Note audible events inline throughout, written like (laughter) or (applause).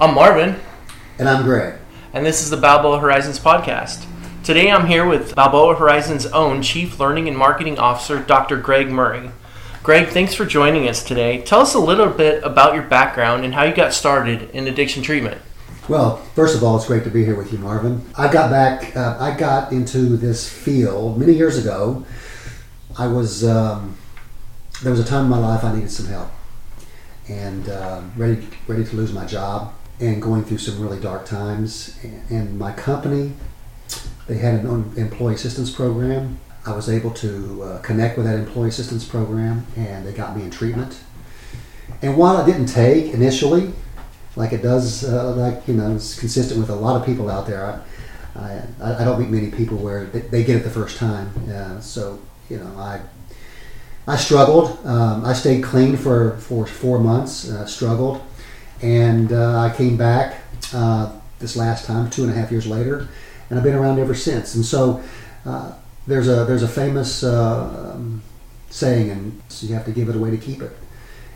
I'm Marvin, And I'm Greg. and this is the Balboa Horizons podcast. Today I'm here with Balboa Horizons' own Chief Learning and Marketing Officer, Dr. Greg Murray. Greg, thanks for joining us today. Tell us a little bit about your background and how you got started in addiction treatment. Well, first of all, it's great to be here with you, Marvin. I got back, uh, I got into this field many years ago. I was, um, there was a time in my life I needed some help and um ready, ready to lose my job and going through some really dark times. And, my company, they had an employee assistance program. I was able to uh, connect with that employee assistance program and they got me in treatment. And while it didn't take initially, like it does, uh, like you know, it's consistent with a lot of people out there. I, I, I don't meet many people where they, they get it the first time. Uh, so you know, I I struggled. Um, I stayed clean for for four months. Uh, struggled, and uh, I came back uh, this last time, two and a half years later, and I've been around ever since. And so uh, there's a there's a famous um, saying, and so you have to give it away to keep it.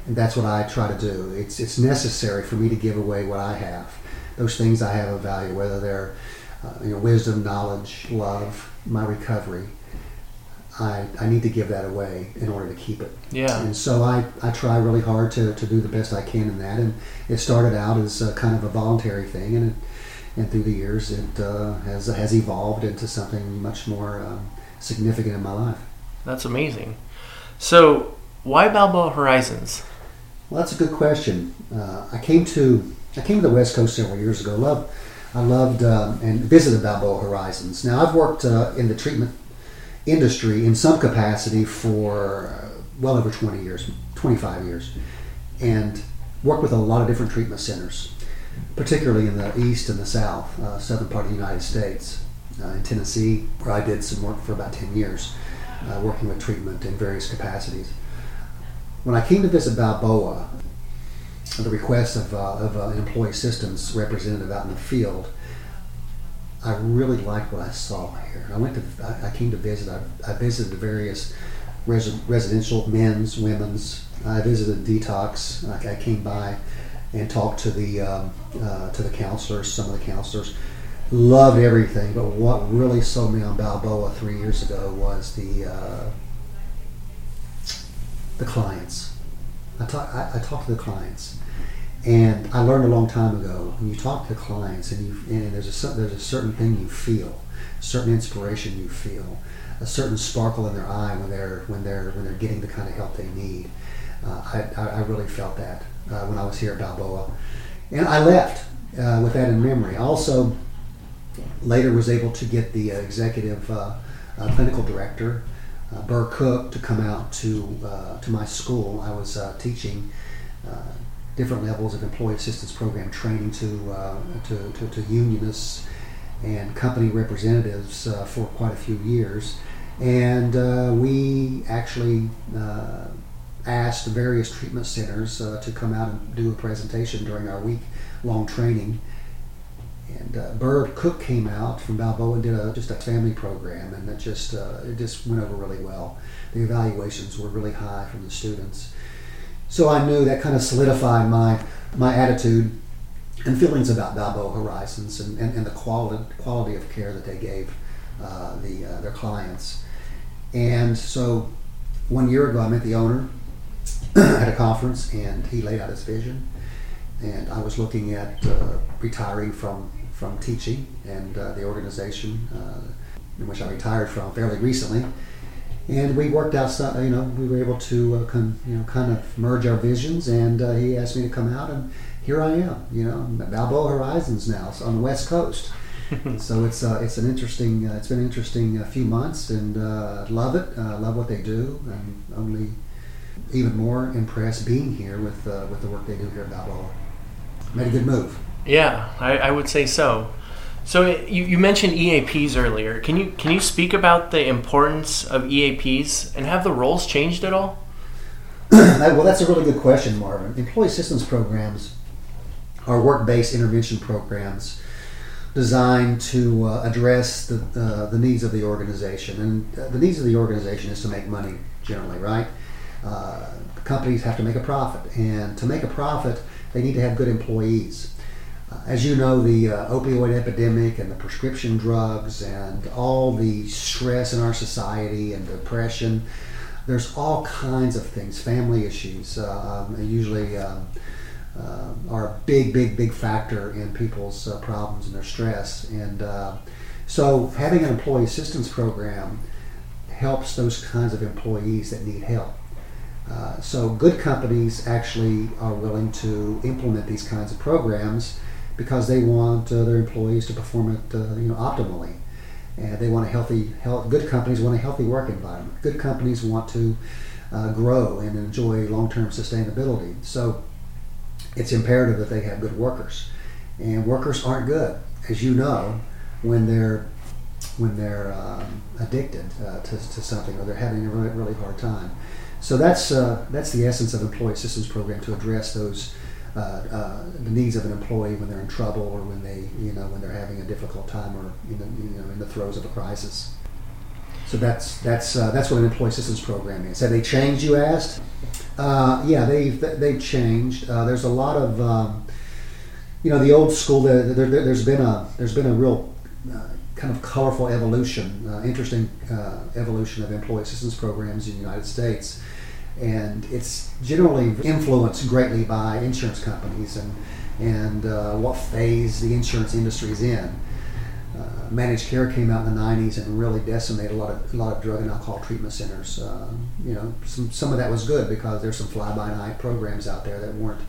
And that's what I try to do. It's, it's necessary for me to give away what I have, those things I have of value, whether they're uh, you know, wisdom, knowledge, love, my recovery. I, I need to give that away in order to keep it. Yeah. And so I, I try really hard to, to do the best I can in that. And it started out as a kind of a voluntary thing, and, it, and through the years it uh, has, has evolved into something much more um, significant in my life. That's amazing. So, why Balboa Horizons? Well, that's a good question. Uh, I came to I came to the West Coast several years ago. Love, I loved um, and visited Balboa Horizons. Now I've worked uh, in the treatment industry in some capacity for uh, well over 20 years, 25 years, and worked with a lot of different treatment centers, particularly in the east and the south, uh, southern part of the United States. Uh, in Tennessee, where I did some work for about 10 years, uh, working with treatment in various capacities. When I came to visit Balboa, at the request of, uh, of uh, an employee assistance representative out in the field, I really liked what I saw here. I went to, I, came to visit. I, I visited the various res- residential men's, women's. I visited detox. I, I came by and talked to the um, uh, to the counselors, some of the counselors. Loved everything, but what really sold me on Balboa three years ago was the uh, the clients. I, talk, I, I talked to the clients, and I learned a long time ago when you talk to clients and you and there's a there's a certain thing you feel, a certain inspiration you feel, a certain sparkle in their eye when they're when they're when they're getting the kind of help they need. Uh, I, I, really felt that uh, when I was here at Balboa, and I left uh, with that in memory. I also later was able to get the executive uh, uh, clinical director uh, Burr Cook to come out to to my school. I was teaching different levels of employee assistance program training to uh, to, to, to unionists and company representatives uh, for quite a few years, and uh, we actually. Uh, asked various treatment centers uh, to come out and do a presentation during our week long training and uh, Cook came out from Balboa and did a, just a family program, and it just uh, it just went over really well. The evaluations were really high from the students, so I knew that kind of solidified my my attitude and feelings about Balboa Horizons and, and, and the quality quality of care that they gave uh, the uh, their clients. And so, one year ago, I met the owner (clears throat) at a conference, and he laid out his vision and I was looking at uh, retiring from from teaching and uh, the organization uh, in which I retired from fairly recently. And we worked out, some, you know, we were able to, uh, you know, kind of merge our visions. And uh, he asked me to come out, and here I am, you know, Balboa Horizons now so on the West Coast. (laughs) so it's uh, it's an interesting, uh, it's been an interesting uh, few months, and uh, love it. Uh, love what they do, and only even more impressed being here with uh, with the work they do here at Balboa. Made a good move. Yeah, I, I would say so. So you, you mentioned EAPs earlier. Can you can you speak about the importance of EAPs and have the roles changed at all? (clears throat) well, that's a really good question, Marvin. Employee assistance programs are work-based intervention programs designed to uh, address the, uh, the needs of the organization. And uh, the needs of the organization is to make money, generally, right? Uh, companies have to make a profit, and to make a profit, they need to have good employees. As you know, the uh, opioid epidemic and the prescription drugs and all the stress in our society and depression, there's all kinds of things, family issues, uh, um, usually um, uh, are a big, big, big factor in people's uh, problems and their stress. And uh, so having an employee assistance program helps those kinds of employees that need help. Uh, so good companies actually are willing to implement these kinds of programs because they want uh, their employees to perform it, uh, you know, optimally. And they want a healthy, health, good companies want a healthy work environment. Good companies want to uh, grow and enjoy long-term sustainability. So it's imperative that they have good workers. And workers aren't good, as you know, when they're when they're um, addicted uh, to, to something or they're having a really, really hard time. So that's uh, that's the essence of employee assistance program to address those uh, uh, the needs of an employee when they're in trouble or when they you know when they're having a difficult time or you know, you know in the throes of a crisis. So that's that's uh, that's what an employee assistance program is. Have they changed? You asked. Uh, yeah, they've they've changed. There's a lot of um, you know the old school. There, there, has been a there's been a real kind of colorful evolution, interesting evolution of employee assistance programs in the United States, and it's generally influenced greatly by insurance companies and and uh, what phase the insurance industry is in. Uh, managed care came out in the 90s and really decimated a lot of a lot of drug and alcohol treatment centers. Uh, you know, some some of that was good because there's some fly-by-night programs out there that weren't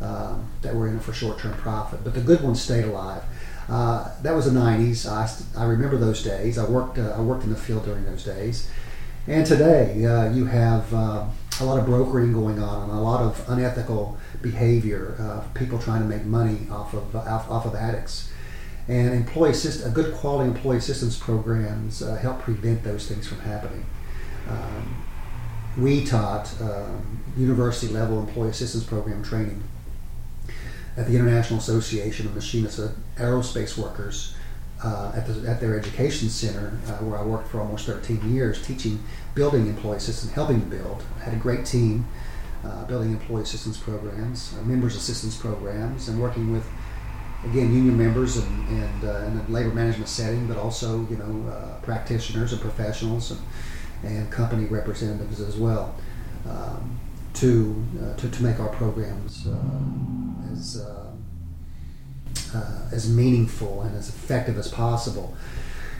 um, that were in it for short-term profit, but the good ones stayed alive. Uh, that was the 90s. I, I remember those days. I worked uh, I worked in the field during those days, and today uh, you have a lot of brokering going on and a lot of unethical behavior. people trying to make money off of off, off of addicts. And employee a good quality employee assistance programs uh, help prevent those things from happening. Um, we taught um, university level employee assistance program training at the International Association of Machinists and Aerospace Workers uh, at, the, at their education center, uh, where I worked for almost 13 years, teaching building employee assistance, helping to build. I had a great team uh, building employee assistance programs, uh, members assistance programs, and working with again union members and, and uh, in a labor management setting, but also you know uh, practitioners and professionals and, and company representatives as well. Um, to, to, to make our programs as, uh, uh, as meaningful and as effective as possible.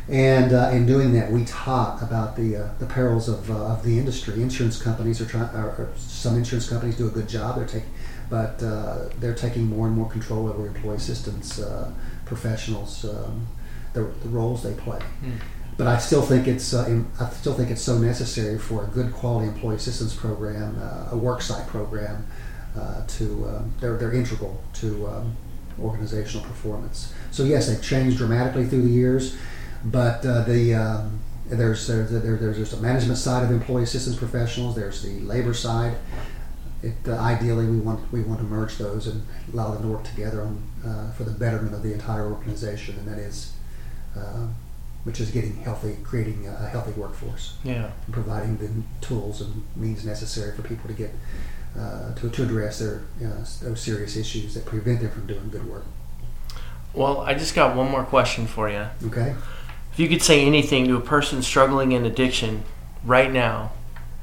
And in doing that, we taught about the, the perils of, of the industry. Insurance companies are trying, or some insurance companies do a good job. They're taking, but they're taking more and more control over employee assistance professionals, um, the, the roles they play. Mm but I still think it's uh, I still think it's so necessary for a good quality employee assistance program, uh, a worksite program, uh, to um, they're they're integral to um, organizational performance. So yes, they've changed dramatically through the years, but uh, the um, there's there's there's there's a management side of employee assistance professionals. There's the labor side. It, uh, ideally, we want we want to merge those and allow them to work together on, uh, for the betterment of the entire organization, and that is which is getting healthy, creating a healthy workforce. Yeah. And providing the tools and means necessary for people to get uh, to, to address their uh, those serious issues that prevent them from doing good work. Well, I just got one more question for you. Okay. If you could say anything to a person struggling in addiction right now,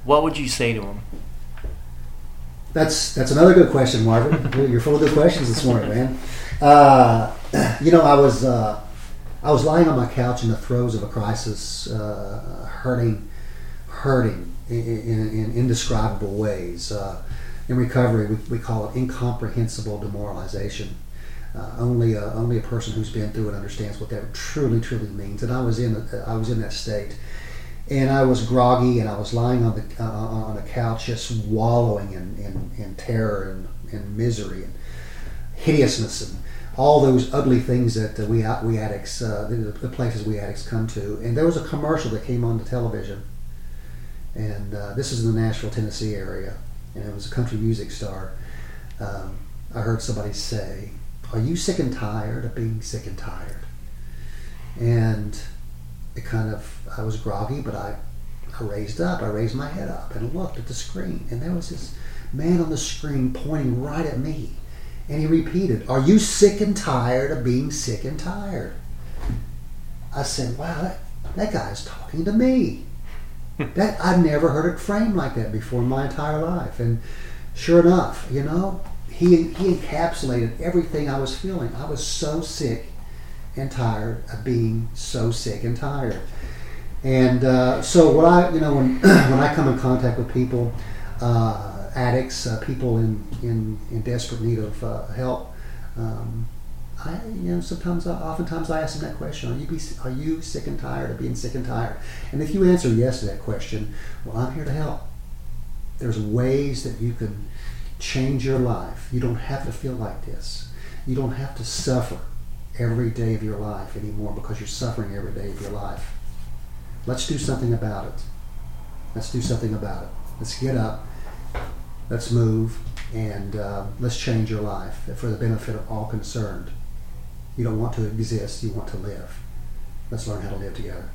what would you say to them? That's that's another good question, Marvin. (laughs) You're full of good questions this morning, man. Uh, (clears throat) you know, I was uh, I was lying on my couch in the throes of a crisis, uh, hurting, hurting in, in, in indescribable ways. Uh, in recovery, we, we, call it incomprehensible demoralization. Uh, only a, only a person who's been through it understands what that truly, truly means. And I was in I was in that state, and I was groggy, and I was lying on the uh, on a couch, just wallowing in, in, in terror and, and misery and hideousness and all those ugly things that uh, we we addicts, uh, the, the, places we addicts come to. And there was a commercial that came on the television, and uh, this is in the Nashville, Tennessee area, and it was a country music star. Um, I heard somebody say, "Are you sick and tired of being sick and tired?" And it kind of I was groggy, but I I raised up, I raised my head up and looked at the screen, and there was this man on the screen pointing right at me And he repeated, Are you sick and tired of being sick and tired? I said, Wow, that, that guy's talking to me. That I've never heard it framed like that before in my entire life. And sure enough, you know, he, he encapsulated everything I was feeling. I was so sick and tired of being so sick and tired. And uh, so what I, you know, when (clears throat) when I come in contact with people, uh, addicts, uh, people in, in, in desperate need of uh, help, um, I, you know, sometimes, I, oftentimes I ask them that question: Are you be, are you sick and tired of being sick and tired? And if you answer yes to that question, well, I'm here to help. There's ways that you can change your life. You don't have to feel like this. You don't have to suffer every day of your life anymore because you're suffering every day of your life. Let's do something about it. Let's do something about it. Let's get up. Let's move. And uh, let's change your life for the benefit of all concerned. You don't want to exist, you want to live. Let's learn how to live together.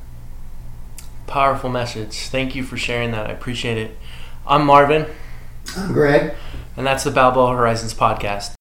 Powerful message. Thank you for sharing that. I appreciate it. I'm Marvin. I'm Greg. And that's the Balboa Horizons podcast.